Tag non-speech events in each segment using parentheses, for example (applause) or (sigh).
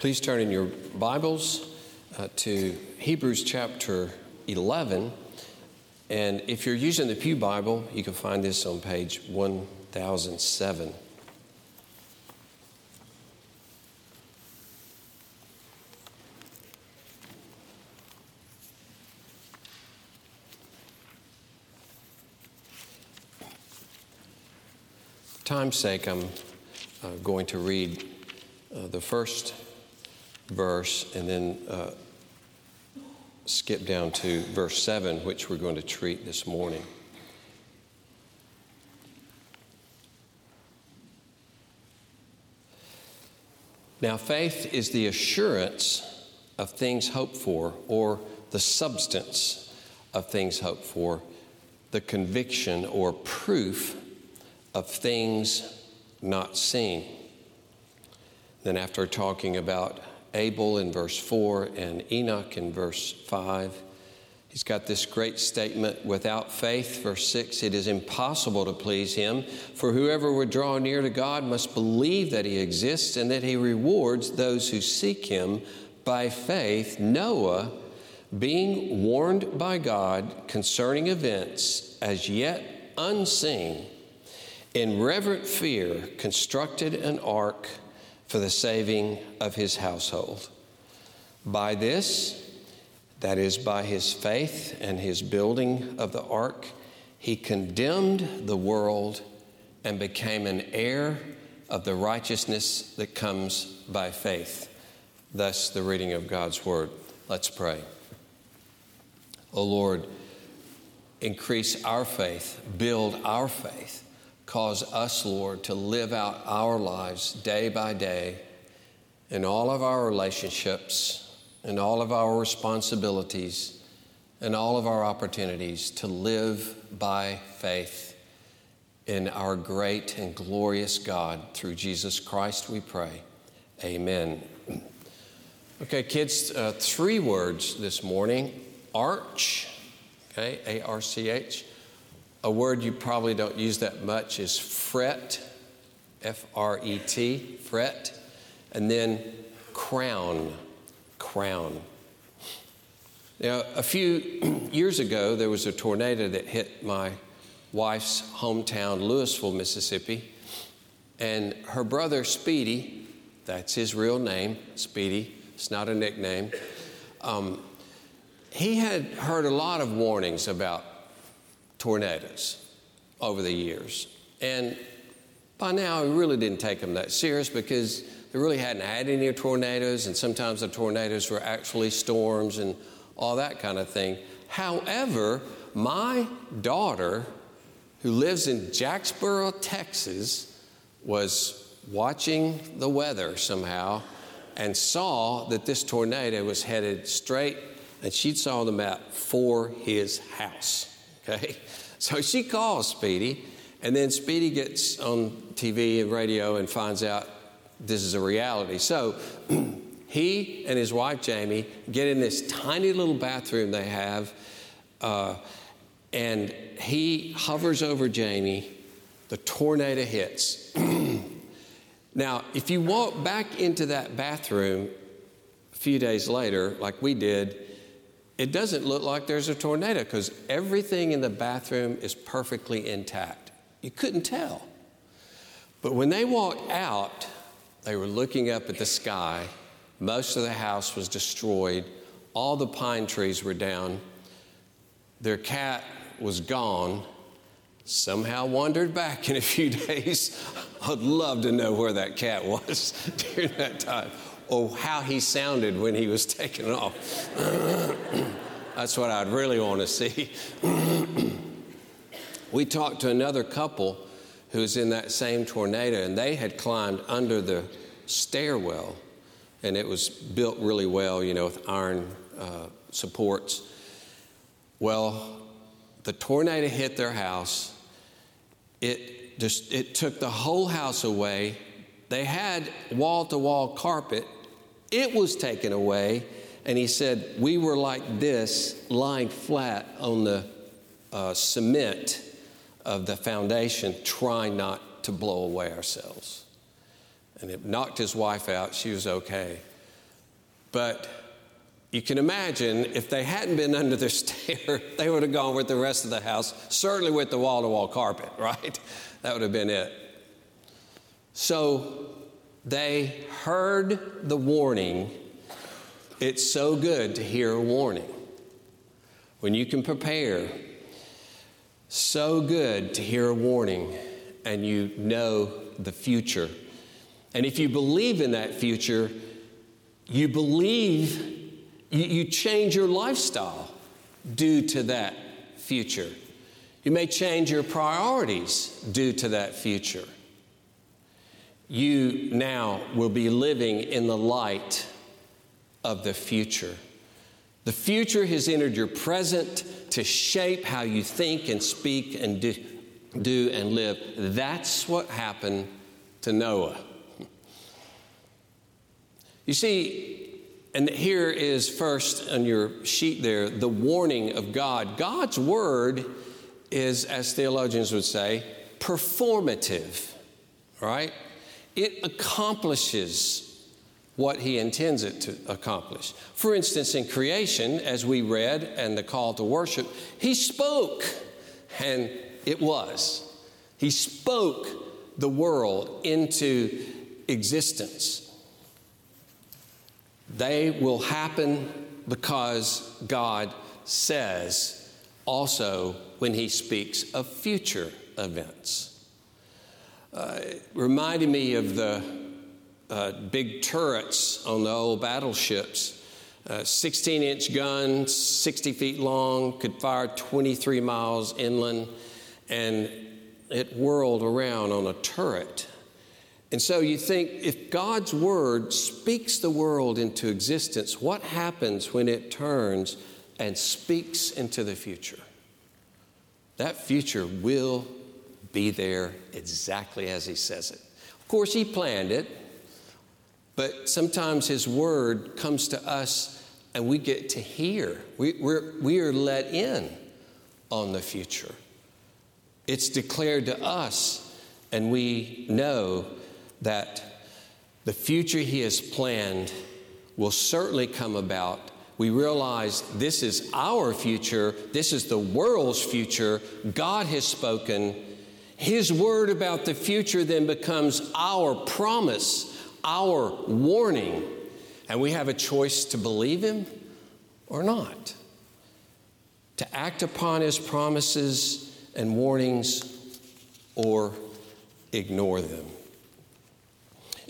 Please turn in your Bibles uh, to Hebrews chapter 11. And if you're using the Pew Bible, you can find this on page 1007. time's sake, I'm uh, going to read uh, the first verse and then uh, skip down to verse 7, which we're going to treat this morning. Now, faith is the assurance of things hoped for, or the substance of things hoped for, the conviction or proof of things not seen. Then, after talking about Abel in verse 4 and Enoch in verse 5, he's got this great statement without faith, verse 6 it is impossible to please him, for whoever would draw near to God must believe that he exists and that he rewards those who seek him by faith. Noah, being warned by God concerning events as yet unseen, in reverent fear, constructed an ark for the saving of his household. By this, that is, by his faith and his building of the ark, he condemned the world and became an heir of the righteousness that comes by faith. Thus, the reading of God's word. Let's pray. O Lord, increase our faith, build our faith Cause us, Lord, to live out our lives day by day in all of our relationships, in all of our responsibilities, and all of our opportunities to live by faith in our great and glorious God. Through Jesus Christ, we pray. Amen. Okay, kids, uh, three words this morning arch, okay, A R C H. A word you probably don't use that much is fret, F R E T, fret, and then crown, crown. Now, a few (clears throat) years ago, there was a tornado that hit my wife's hometown, Louisville, Mississippi, and her brother, Speedy, that's his real name, Speedy, it's not a nickname, um, he had heard a lot of warnings about tornadoes over the years. And by now, we really didn't take them that serious because they really hadn't had any tornadoes, and sometimes the tornadoes were actually storms and all that kind of thing. However, my daughter, who lives in Jacksboro, Texas, was watching the weather somehow and saw that this tornado was headed straight, and she saw the map for his house. Okay? (laughs) So she calls Speedy, and then Speedy gets on TV and radio and finds out this is a reality. So (clears throat) he and his wife Jamie get in this tiny little bathroom they have, uh, and he hovers over Jamie. The tornado hits. (clears throat) now, if you walk back into that bathroom a few days later, like we did, it doesn't look like there's a tornado because everything in the bathroom is perfectly intact. You couldn't tell. But when they walked out, they were looking up at the sky. Most of the house was destroyed. All the pine trees were down. Their cat was gone. Somehow wandered back in a few (laughs) days. I'd love to know where that cat was (laughs) during that time or how he sounded when he was (laughs) taken off. (clears throat) That's what I'd really want to see. (clears throat) we talked to another couple who was in that same tornado, and they had climbed under the stairwell, and it was built really well, you know, with iron uh, supports. Well, the tornado hit their house. It just it took the whole house away. They had wall to wall carpet it was taken away, and he said, We were like this, lying flat on the uh, cement of the foundation, trying not to blow away ourselves. And it knocked his wife out. She was okay. But you can imagine if they hadn't been under the (laughs) stair, they would have gone with the rest of the house, certainly with the wall to wall carpet, (laughs) right? That would have been it. So they heard the warning. It's so good to hear a warning. When you can prepare, so good to hear a warning and you know the future. And if you believe in that future, you believe, you, you change your lifestyle due to that future. You may change your priorities due to that future. You now will be living in the light of the future. The future has entered your present to shape how you think and speak and do, do and live. That's what happened to Noah. You see, and here is first on your sheet there the warning of God. God's word is, as theologians would say, performative, right? It accomplishes what he intends it to accomplish. For instance, in creation, as we read and the call to worship, he spoke and it was. He spoke the world into existence. They will happen because God says also when he speaks of future events. Uh, reminded me of the uh, big turrets on the old battleships. Uh, 16 inch guns, 60 feet long, could fire 23 miles inland, and it whirled around on a turret. And so you think if God's word speaks the world into existence, what happens when it turns and speaks into the future? That future will be there exactly as He says it. Of course, He planned it, but sometimes His word comes to us and we get to hear. We, we're, we are let in on the future. It's declared to us, and we know that the future He has planned will certainly come about. We realize this is our future, this is the world's future. God has spoken. His word about the future then becomes our promise, our warning, and we have a choice to believe Him or not, to act upon His promises and warnings or ignore them.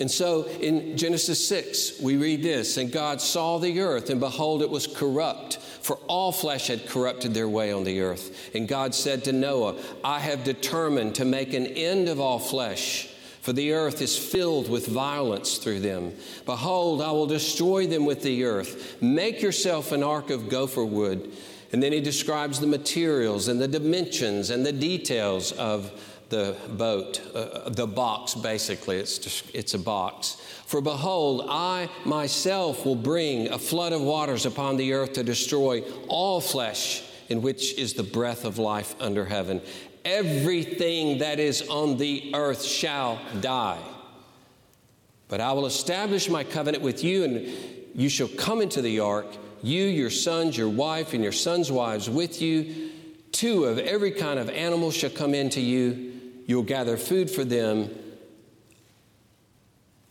And so in Genesis 6, we read this And God saw the earth, and behold, it was corrupt, for all flesh had corrupted their way on the earth. And God said to Noah, I have determined to make an end of all flesh. For the earth is filled with violence through them. Behold, I will destroy them with the earth. Make yourself an ark of gopher wood. And then he describes the materials and the dimensions and the details of the boat, uh, the box, basically. It's, just, it's a box. For behold, I myself will bring a flood of waters upon the earth to destroy all flesh, in which is the breath of life under heaven. Everything that is on the earth shall die. But I will establish my covenant with you, and you shall come into the ark you, your sons, your wife, and your sons' wives with you. Two of every kind of animal shall come into you. You'll gather food for them.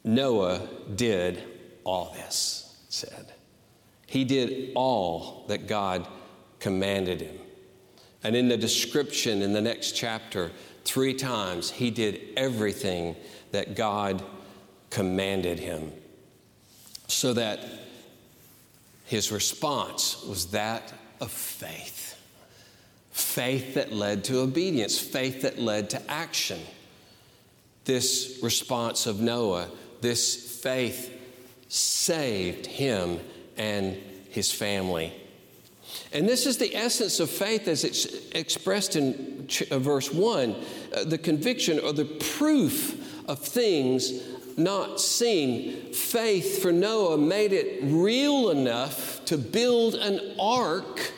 Noah did all this, said. He did all that God commanded him. And in the description in the next chapter, three times, he did everything that God commanded him. So that his response was that of faith. Faith that led to obedience, faith that led to action. This response of Noah, this faith saved him and his family. And this is the essence of faith as it's expressed in uh, verse 1 uh, the conviction or the proof of things not seen. Faith for Noah made it real enough to build an ark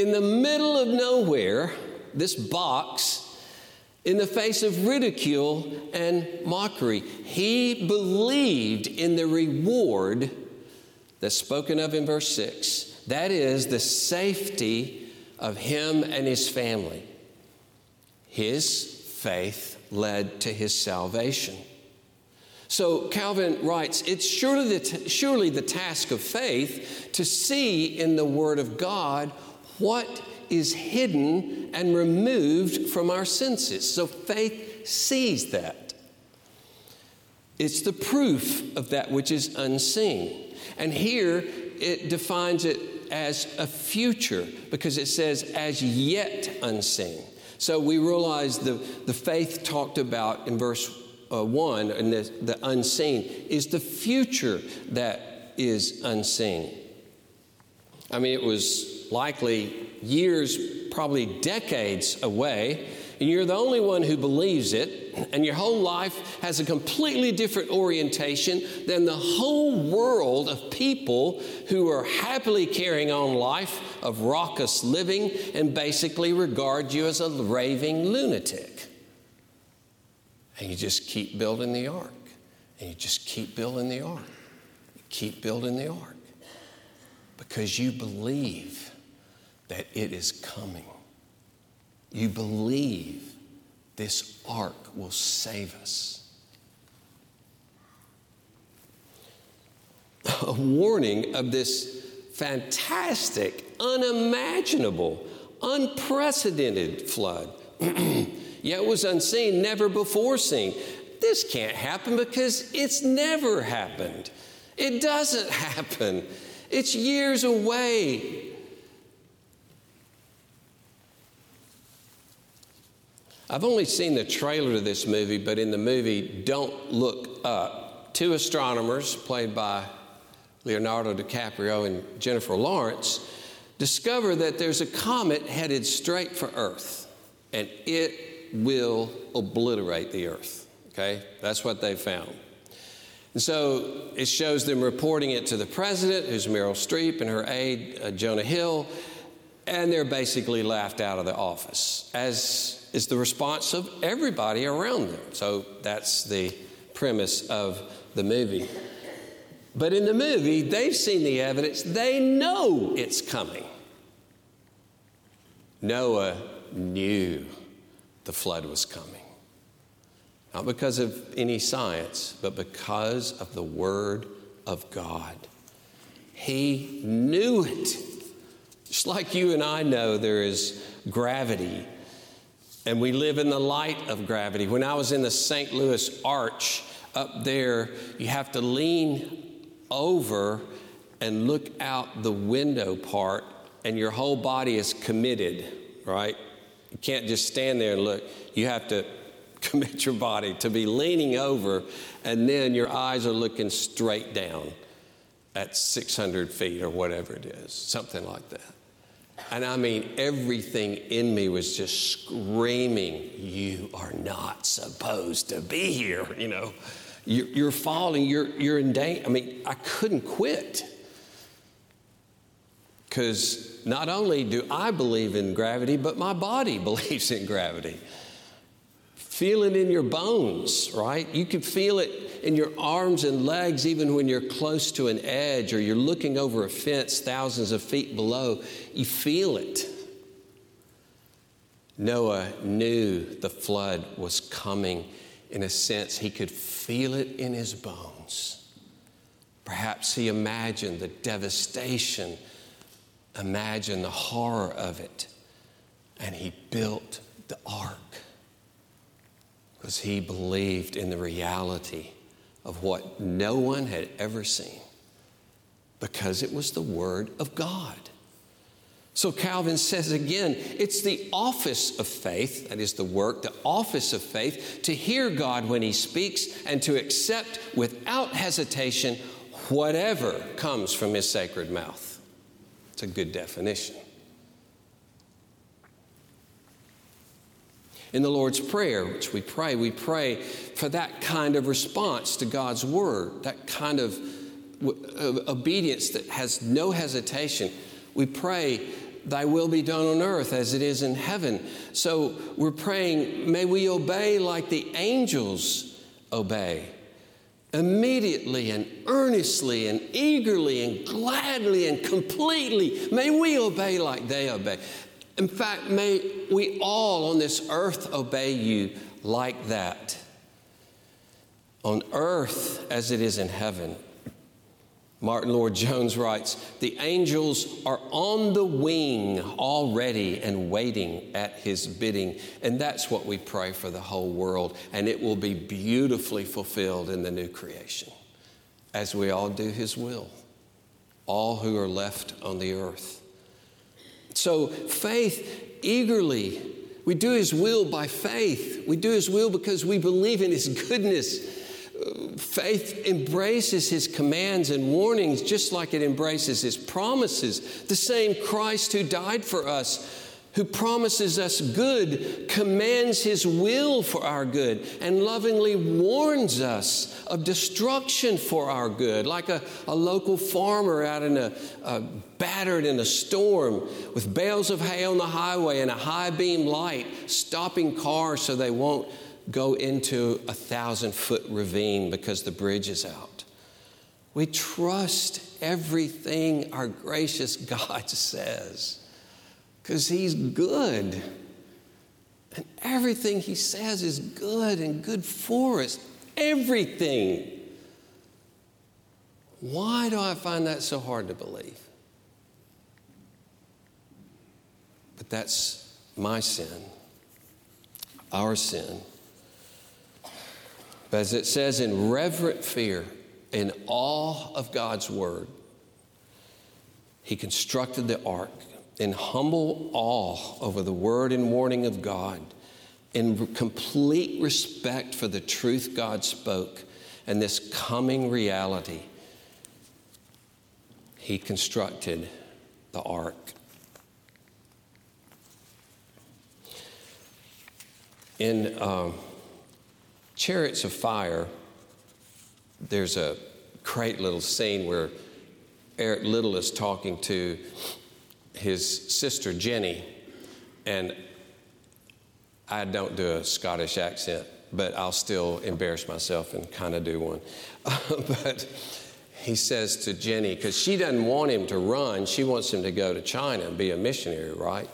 in the middle of nowhere, this box, in the face of ridicule and mockery. He believed in the reward that's spoken of in verse 6. That is the safety of him and his family. His faith led to his salvation. So Calvin writes, it's surely the, t- surely the task of faith to see in the Word of God what is hidden and removed from our senses. So faith sees that. It's the proof of that which is unseen. And here it defines it as a future because it says as yet unseen. So we realize the, the faith talked about in verse uh, 1 and the, the unseen is the future that is unseen. I mean, it was likely years, probably decades away, and you're the only one who believes it, and your whole life has a completely different orientation than the whole world of people who are happily carrying on life of raucous living and basically regard you as a raving lunatic. And you just keep building the ark. And you just keep building the ark. Keep building the ark. Because you believe that it is coming. You believe this ark will save us. A warning of this fantastic, unimaginable, unprecedented flood (clears throat) yet was unseen, never before seen. This can't happen because it's never happened. It doesn't (laughs) happen. It's years away. I've only seen the trailer to this movie, but in the movie, Don't Look Up, two astronomers, played by Leonardo DiCaprio and Jennifer Lawrence, discover that there's a comet headed straight for Earth, and it will obliterate the earth. Okay? That's what they found. And so it shows them reporting it to the president, who's Meryl Streep, and her aide, uh, Jonah Hill, and they're basically laughed out of the office, as is the response of everybody around them. So that's the premise of the movie. But in the movie, they've seen the evidence, they know it's coming. Noah knew the flood was coming. Not because of any science, but because of the Word of God. He knew it. Just like you and I know there is gravity, and we live in the light of gravity. When I was in the St. Louis Arch up there, you have to lean over and look out the window part, and your whole body is committed, right? You can't just stand there and look. You have to (laughs) commit your body to be leaning over, and then your eyes are looking straight down at 600 feet or whatever it is, something like that. And I mean, everything in me was just screaming, You are not supposed to be here. You know, you're falling, you're, you're in danger. I mean, I couldn't quit. Because not only do I believe in gravity, but my body (laughs) believes in gravity. Feel it in your bones, right? You can feel it in your arms and legs even when you're close to an edge or you're looking over a fence thousands of feet below. You feel it. Noah knew the flood was coming. In a sense, he could feel it in his bones. Perhaps he imagined the devastation imagine the horror of it. And he built the ark because he believed in the reality of what no one had ever seen because it was the Word of God. So Calvin says again, it's the office of faith, that is the work, the office of faith, to hear God when He speaks and to accept without hesitation whatever comes from His sacred mouth. It's a good definition. In the Lord's Prayer, which we pray, we pray for that kind of response to God's Word, that kind of obedience that has no hesitation. We pray, Thy will be done on earth as it is in heaven. So we're praying, may we obey like the angels obey. immediately and earnestly and eagerly and gladly and completely. May we obey like they obey. In fact, may we all on this earth obey you like that. On earth as it is in heaven. Martyn Lloyd-Jones writes The angels are on the wing already and waiting at his bidding. And that's what we pray for the whole world. And it will be beautifully fulfilled in the new creation as we all do his will, all who are left on the earth. So, faith eagerly, we do his will by faith. We do his will because we believe in his goodness faith embraces his commands and warnings just like it embraces his promises. The same Christ who died for us, who promises us good, commands his will for our good, and lovingly warns us of destruction for our good, like a, a local farmer out in a, a battered in a storm with bales of hay on the highway and a high beam light, stopping cars so they won't go into a thousand foot ravine because the bridge is out. We trust everything our gracious (laughs) God says because He's good. And everything He says is good and good for us. Everything. Why do I find that so hard to believe? But that's my sin, our sin. But as it says, in reverent fear, in awe of God's word, he constructed the ark in humble awe over the word and warning of God, in complete respect for the truth God spoke and this coming reality. He constructed the ark. In um, Chariots of Fire, there's a great little scene where Eric Liddell is talking to his sister Jenny, and I don't do a Scottish accent, but I'll still embarrass myself and kind of do one. (laughs) but he says to Jenny, because she doesn't want him to run, she wants him to go to China and be a missionary, right?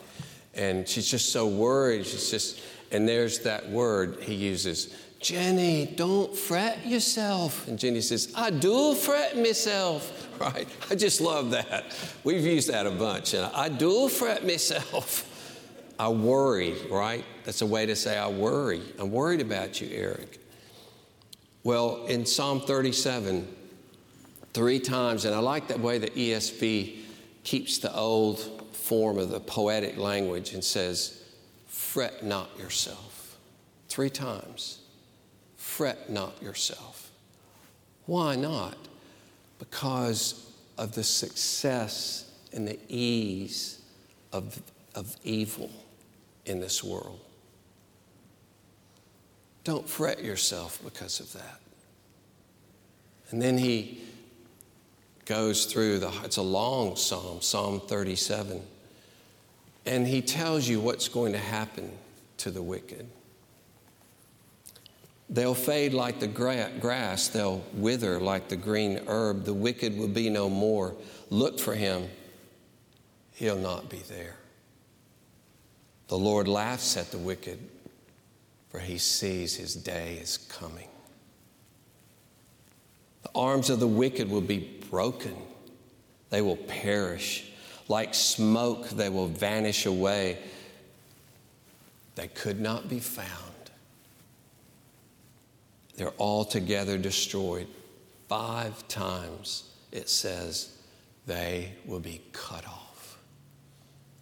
And she's just so worried. She's just, and there's that word he uses Jenny, don't fret yourself. And Jenny says, I do fret myself. (laughs) Right? I just love that. We've used that a bunch. And I do fret myself. (laughs) I worry, right? That's a way to say I worry. I'm worried about you, Eric. Well, in Psalm 37, three times, and I like that way the ESV keeps the old form of the poetic language and says, Fret not yourself. Three times fret not yourself. Why not? Because of the success and the ease of, of evil in this world. Don't fret yourself because of that. And then he goes through the, it's a long psalm, Psalm 37. And he tells you what's going to happen to the wicked. They'll fade like the grass, they'll wither like the green herb. The wicked will be no more. Look for him, he'll not be there. The Lord laughs at the wicked, for he sees his day is coming. The arms of the wicked will be broken, they will perish. Like smoke, they will vanish away. They could not be found. They're altogether destroyed. Five times it says they will be cut off.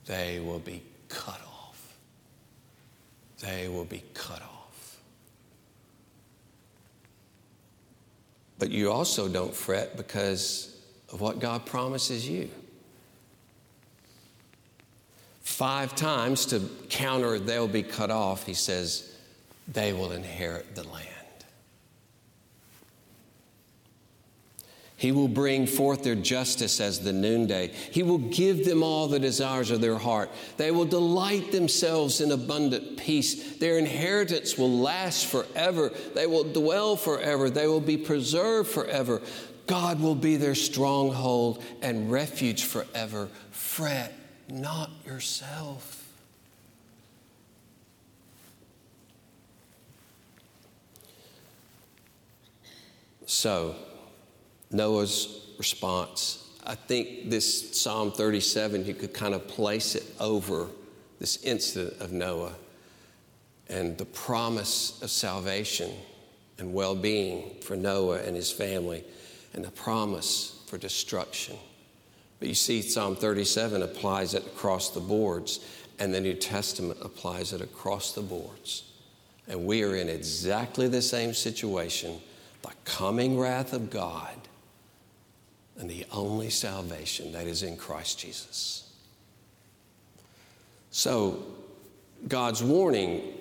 They will be cut off. They will be cut off. But you also don't fret because of what God promises you. Five times to counter they'll be cut off, he says, they will inherit the land. He will bring forth their justice as the noonday. He will give them all the desires of their heart. They will delight themselves in abundant peace. Their inheritance will last forever. They will dwell forever. They will be preserved forever. God will be their stronghold and refuge forever. Fret not yourself. So, Noah's response. I think this Psalm 37, you could kind of place it over this incident of Noah and the promise of salvation and well being for Noah and his family, and the promise for destruction. But you see, Psalm 37 applies it across the boards, and the New Testament applies it across the boards. And we are in exactly the same situation the coming wrath of God and the only salvation that is in Christ Jesus. So, God's warning,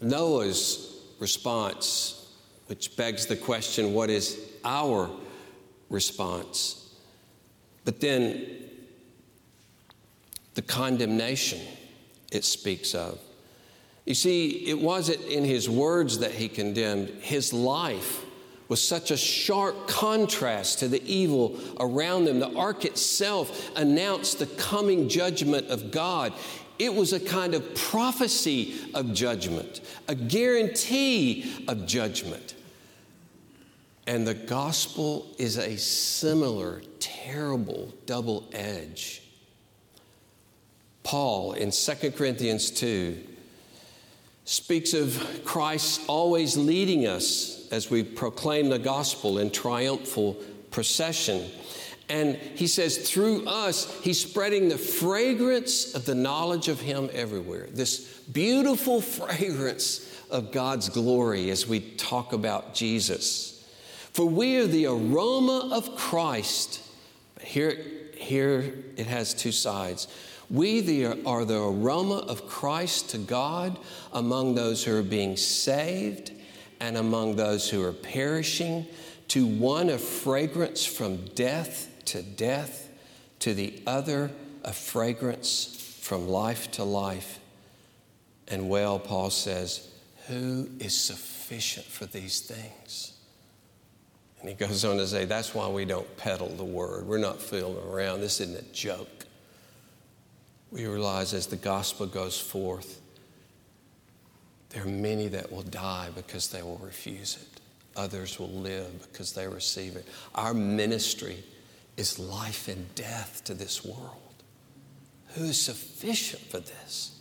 Noah's response, which begs the question what is our response? But then the condemnation it speaks of. You see, it wasn't in his words that he condemned, his life was such a sharp contrast to the evil around them. The ark itself announced the coming judgment of God. It was a kind of prophecy of judgment, a guarantee of judgment. And the gospel is a similar, terrible double edge. Paul in 2 Corinthians 2 speaks of Christ always leading us as we proclaim the gospel in triumphal procession. And he says, through us, he's spreading the fragrance of the knowledge of him everywhere. This beautiful (laughs) fragrance of God's glory as we talk about Jesus. For we are the aroma of Christ. Here, here it has two sides. We the, are the aroma of Christ to God among those who are being saved and among those who are perishing, to one a fragrance from death to death, to the other a fragrance from life to life. And well, Paul says, Who is sufficient for these things? And he goes on to say, That's why we don't peddle the word. We're not fooling around. This isn't a joke. We realize as the gospel goes forth, there are many that will die because they will refuse it. Others will live because they receive it. Our ministry is life and death to this world. Who is sufficient for this?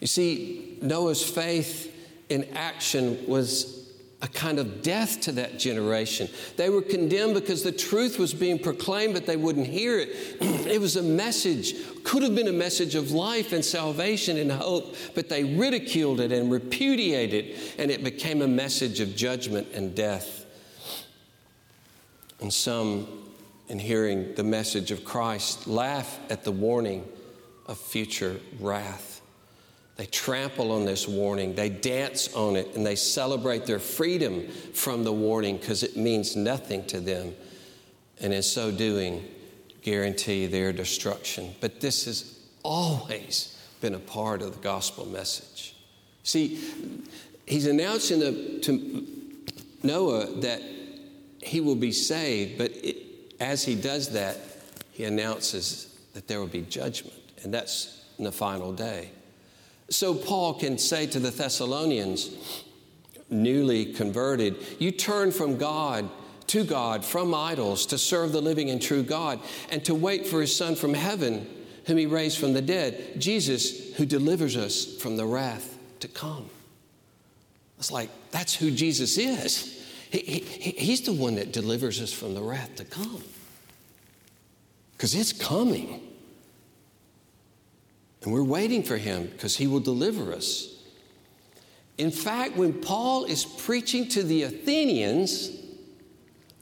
You see, Noah's faith in action was a kind of death to that generation. They were condemned because the truth was being proclaimed, but they wouldn't hear it. (clears throat) it was a message, could have been a message of life and salvation and hope, but they ridiculed it and repudiated it, and it became a message of judgment and death. And some, in hearing the message of Christ, laugh at the warning of future wrath. They trample on this warning, they dance on it, and they celebrate their freedom from the warning because it means nothing to them. And in so doing, guarantee their destruction. But this has always been a part of the gospel message. See, he's announcing to Noah that he will be saved, but it, as he does that, he announces that there will be judgment, and that's in the final day. So Paul can say to the Thessalonians, newly converted, you turn from God to God from idols to serve the living and true God and to wait for his Son from heaven, whom he raised from the dead, Jesus, who delivers us from the wrath to come. It's like, that's who Jesus is. He, he, he's the one that delivers us from the wrath to come. Because it's coming. And we're waiting for him because he will deliver us. In fact, when Paul is preaching to the Athenians,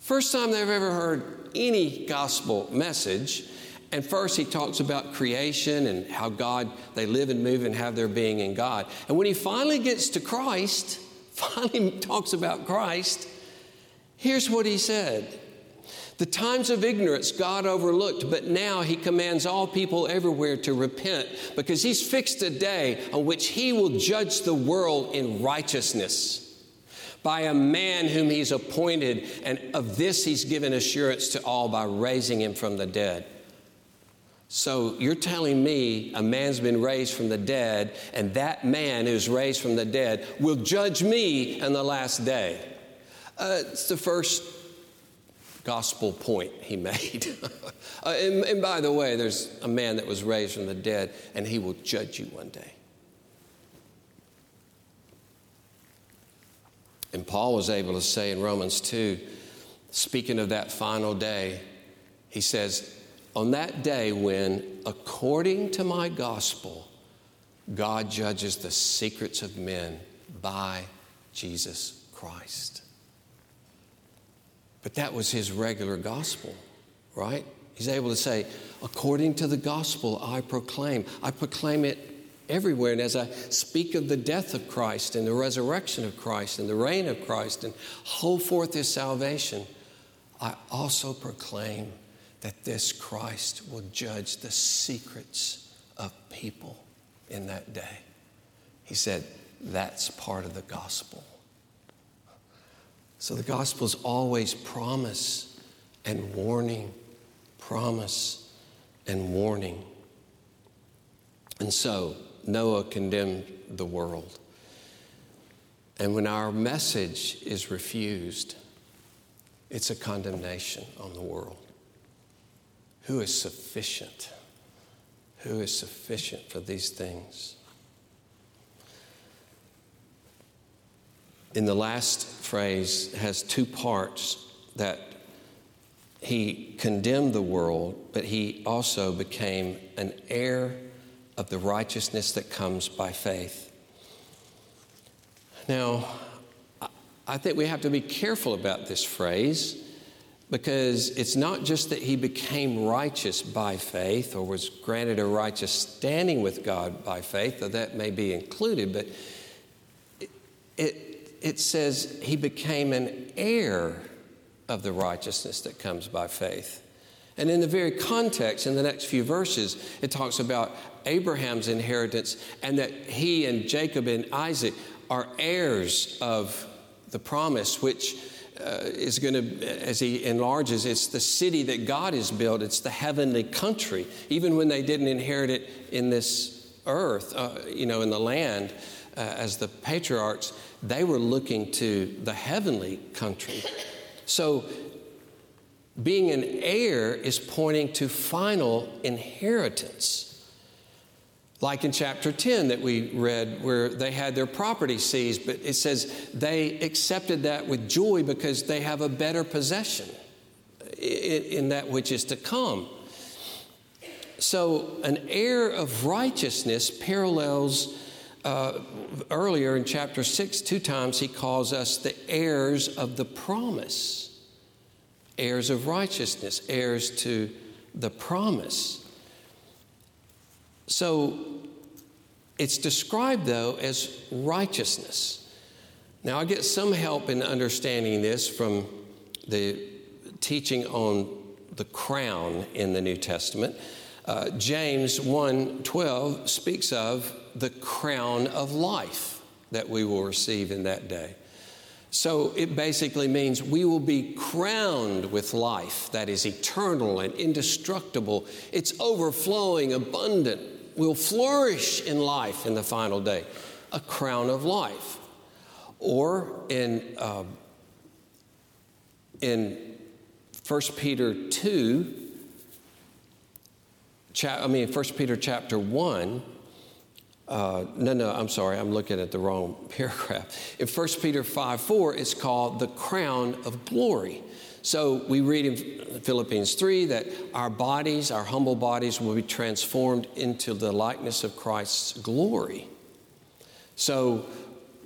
first time they've ever heard any gospel message, and first he talks about creation and how God, they live and move and have their being in God. And when he finally gets to Christ, (laughs) finally talks about Christ, Here's what he said The times of ignorance God overlooked, but now he commands all people everywhere to repent because he's fixed a day on which he will judge the world in righteousness by a man whom he's appointed, and of this he's given assurance to all by raising him from the dead. So you're telling me a man's been raised from the dead, and that man who's raised from the dead will judge me in the last day. Uh, it's the first gospel point he made. (laughs) uh, and, and by the way, there's a man that was raised from the dead, and he will judge you one day. And Paul was able to say in Romans 2, speaking of that final day, he says, On that day when, according to my gospel, God judges the secrets of men by Jesus Christ. But that was his regular gospel, right? He's able to say, according to the gospel, I proclaim. I proclaim it everywhere. And as I speak of the death of Christ and the resurrection of Christ and the reign of Christ and hold forth his salvation, I also proclaim that this Christ will judge the secrets of people in that day. He said, that's part of the gospel. So the gospel is always promise and warning, promise and warning. And so, Noah condemned the world. And when our message is refused, it's a condemnation on the world. Who is sufficient? Who is sufficient for these things? In the last phrase has two parts that he condemned the world, but he also became an heir of the righteousness that comes by faith. Now, I think we have to be careful about this phrase because it's not just that he became righteous by faith or was granted a righteous standing with God by faith, though that may be included, but it, it, it says he became an heir of the righteousness that comes by faith. And in the very context, in the next few verses, it talks about Abraham's inheritance and that he and Jacob and Isaac are heirs of the promise, which uh, is going to, as he enlarges, it's the city that God has built, it's the heavenly country. Even when they didn't inherit it in this earth, uh, you know, in the land, uh, as the patriarchs, they were looking to the heavenly country. So being an heir is pointing to final inheritance. Like in chapter 10 that we read, where they had their property seized, but it says they accepted that with joy because they have a better possession in, that which is to come. So, an heir of righteousness parallels uh, earlier in chapter 6, two times he calls us the heirs of the promise heirs of righteousness, heirs to the promise. So it's described, though, as righteousness. Now, I get some help in understanding this from the teaching on the crown in the New Testament. Uh, James 1:12 speaks of the crown of life that we will receive in that day. So it basically means we will be crowned with life that is eternal and indestructible. It's overflowing, abundant. We'll flourish in life in the final day, a crown of life. Or in, uh, in 1 Peter 2, I mean, 1 Peter chapter 1, uh, no, no, I'm sorry, I'm looking at the wrong (laughs) paragraph. In 1 Peter 5 4, it's called the crown of glory. So we read in Philippians 3 that our bodies, our humble bodies, will be transformed into the likeness of Christ's glory. So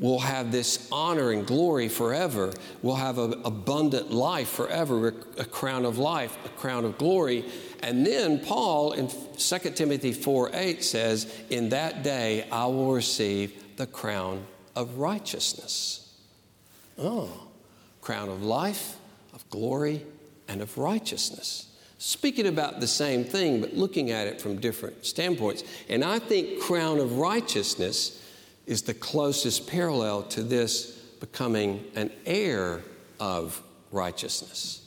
we'll have this honor and glory forever. We'll have an abundant life forever, a crown of life, a crown of glory. And then Paul in 2 Timothy 4 8 says, In that day I will receive the crown of righteousness. Oh, crown of life, of glory, and of righteousness. Speaking about the same thing, but looking at it from different standpoints. And I think crown of righteousness is the closest parallel to this becoming an heir of righteousness,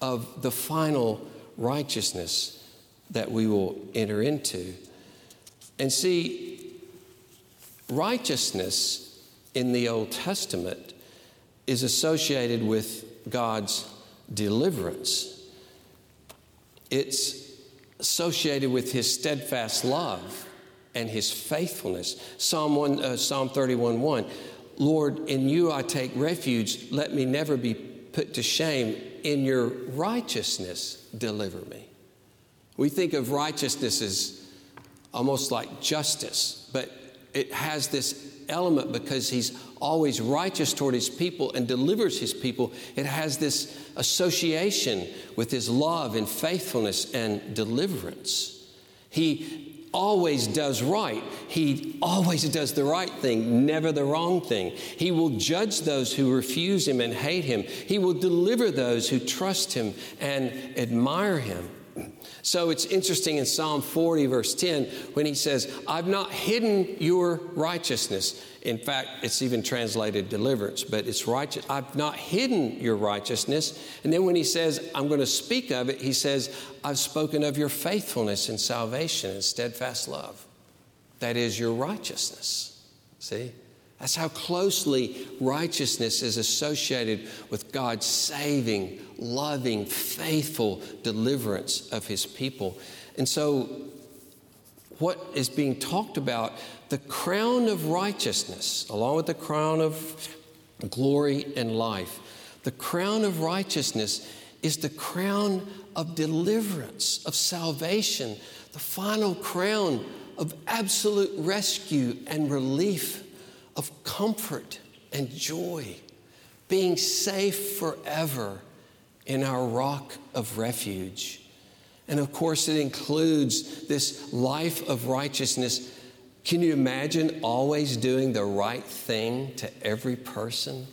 of the final righteousness that we will enter into. And see, righteousness in the Old Testament is associated with God's deliverance. It's associated with his steadfast love and his faithfulness. Psalm, 1, uh, Psalm 31 1 Lord, in you I take refuge. Let me never be put to shame. In your righteousness, deliver me. We think of righteousness as almost like justice, but it has this element because he's always righteous toward his people and delivers his people. It has this association with his love and faithfulness and deliverance. He always does right. He always does the right thing, never the wrong thing. He will judge those who refuse him and hate him. He will deliver those who trust him and admire him. So it's interesting in Psalm 40, verse 10, when he says, I've not hidden your righteousness. In fact, it's even translated deliverance, but it's righteous. I've not hidden your righteousness. And then when he says, I'm going to speak of it, he says, I've spoken of your faithfulness and salvation and steadfast love. That is your righteousness. See? That's how closely righteousness is associated with God's saving, loving, faithful deliverance of his people. And so, what is being talked about, the crown of righteousness, along with the crown of glory and life, the crown of righteousness is the crown of deliverance, of salvation, the final crown of absolute rescue and relief of comfort and joy, being safe forever in our rock of refuge. And of course, it includes this life of righteousness. Can you imagine always doing the right thing to every person,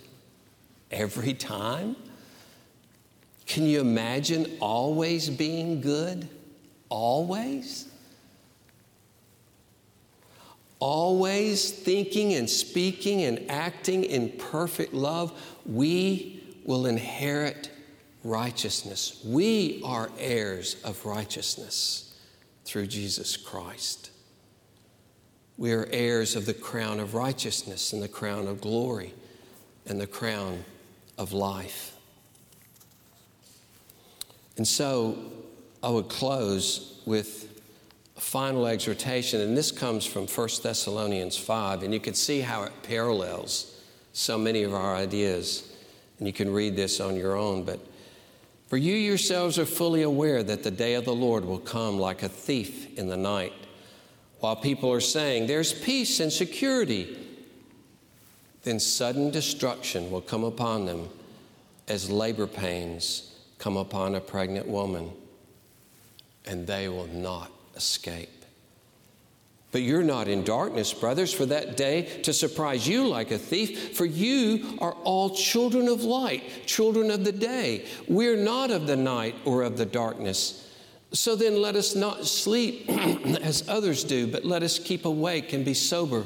every time? Can you imagine always being good? Always? Always thinking and speaking and acting in perfect love, we will inherit righteousness. We are heirs of righteousness through Jesus Christ. We are heirs of the crown of righteousness and the crown of glory and the crown of life. And so I would close with final exhortation, and this comes from 1 Thessalonians 5, and you can see how it parallels so many of our ideas. And you can read this on your own, but for you yourselves are fully aware that the day of the Lord will come like a thief in the night. While people are saying, There's peace and security, then sudden destruction will come upon them as labor pains come upon a pregnant woman, and they will not escape. But you're not in darkness, brothers, for that day to surprise you like a thief, for you are all children of light, children of the day. We're not of the night or of the darkness. So then let us not sleep (clears throat) as others do, but let us keep awake and be sober.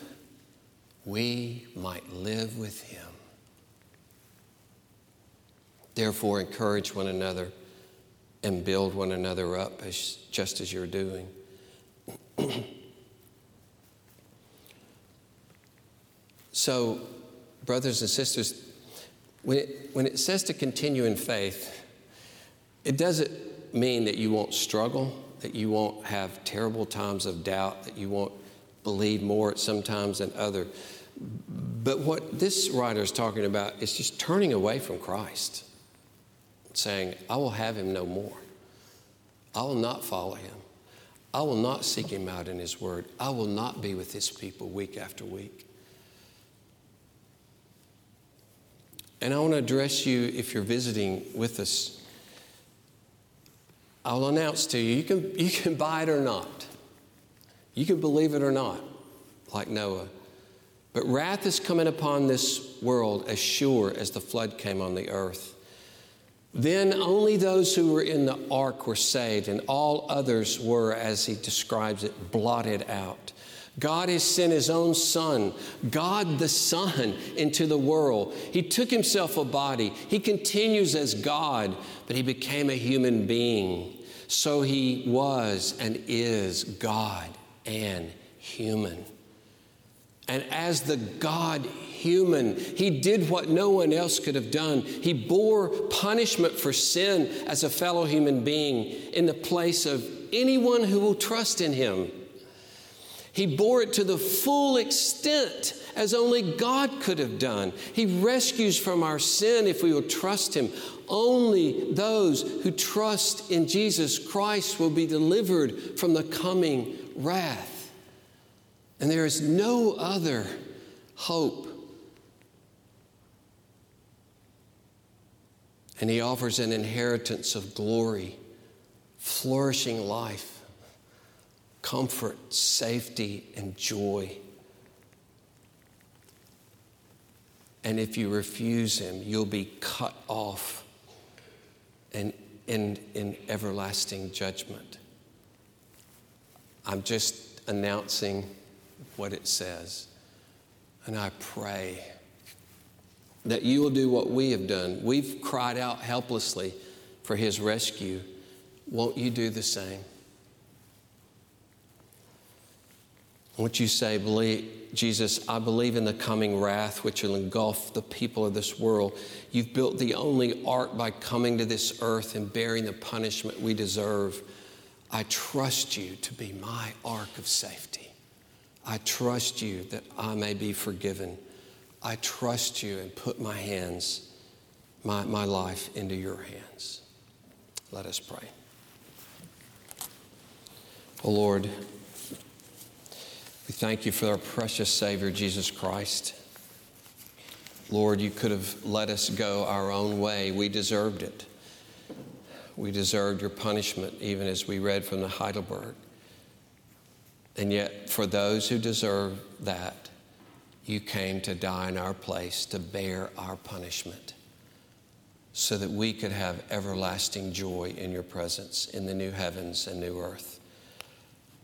we might live with him. Therefore, encourage one another and build one another up as, just as you're doing. (clears throat) so, brothers and sisters, when it, when it says to continue in faith, it doesn't mean that you won't struggle, that you won't have terrible times of doubt, that you won't believe more at sometimes than other. But what this writer is talking about is just turning away from Christ. saying, I will have him no more. I will not follow him. I will not seek him out in his word. I will not be with his people week after week. And I want to address you if you're visiting with us. I'll announce to you, you can, you can buy it or not. You can believe it or not, like Noah. But wrath is coming upon this world as sure as the flood came on the earth. Then only those who were in the ark were saved, and all others were, as he describes it, blotted out. God has sent his own Son, God the Son, into the world. He took himself a body. He continues as God, but he became a human being. So he was and is God and human. And as the God human, he did what no one else could have done. He bore punishment for sin as a fellow human being in the place of anyone who will trust in him. He bore it to the full extent as only God could have done. He rescues from our sin if we will trust Him. Only those who trust in Jesus Christ will be delivered from the coming wrath. And there is no other hope. And He offers an inheritance of glory, flourishing life comfort, safety, and joy. And if you refuse Him, you'll be cut off and end in everlasting judgment. I'm just announcing what it says. And I pray that you will do what we have done. We've cried out helplessly for His rescue. Won't you do the same? What you say, Jesus, I believe in the coming wrath which will engulf the people of this world. You've built the only ark by coming to this earth and bearing the punishment we deserve. I trust you to be my ark of safety. I trust you that I may be forgiven. I trust you and put my hands, my, my life into your hands. Let us pray. Oh Lord, we thank you for our precious Savior, Jesus Christ. Lord, you could have let us go our own way. We deserved it. We deserved your punishment, even as we read from the Heidelberg. And yet, for those who deserve that, you came to die in our place, to bear our punishment, so that we could have everlasting joy in your presence in the new heavens and new earth.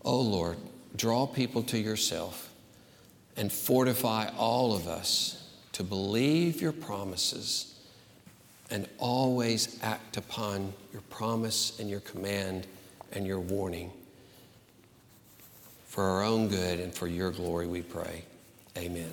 Oh Lord, draw people to yourself and fortify all of us to believe your promises and always act upon your promise and your command and your warning. For our own good and for your glory, we pray. Amen.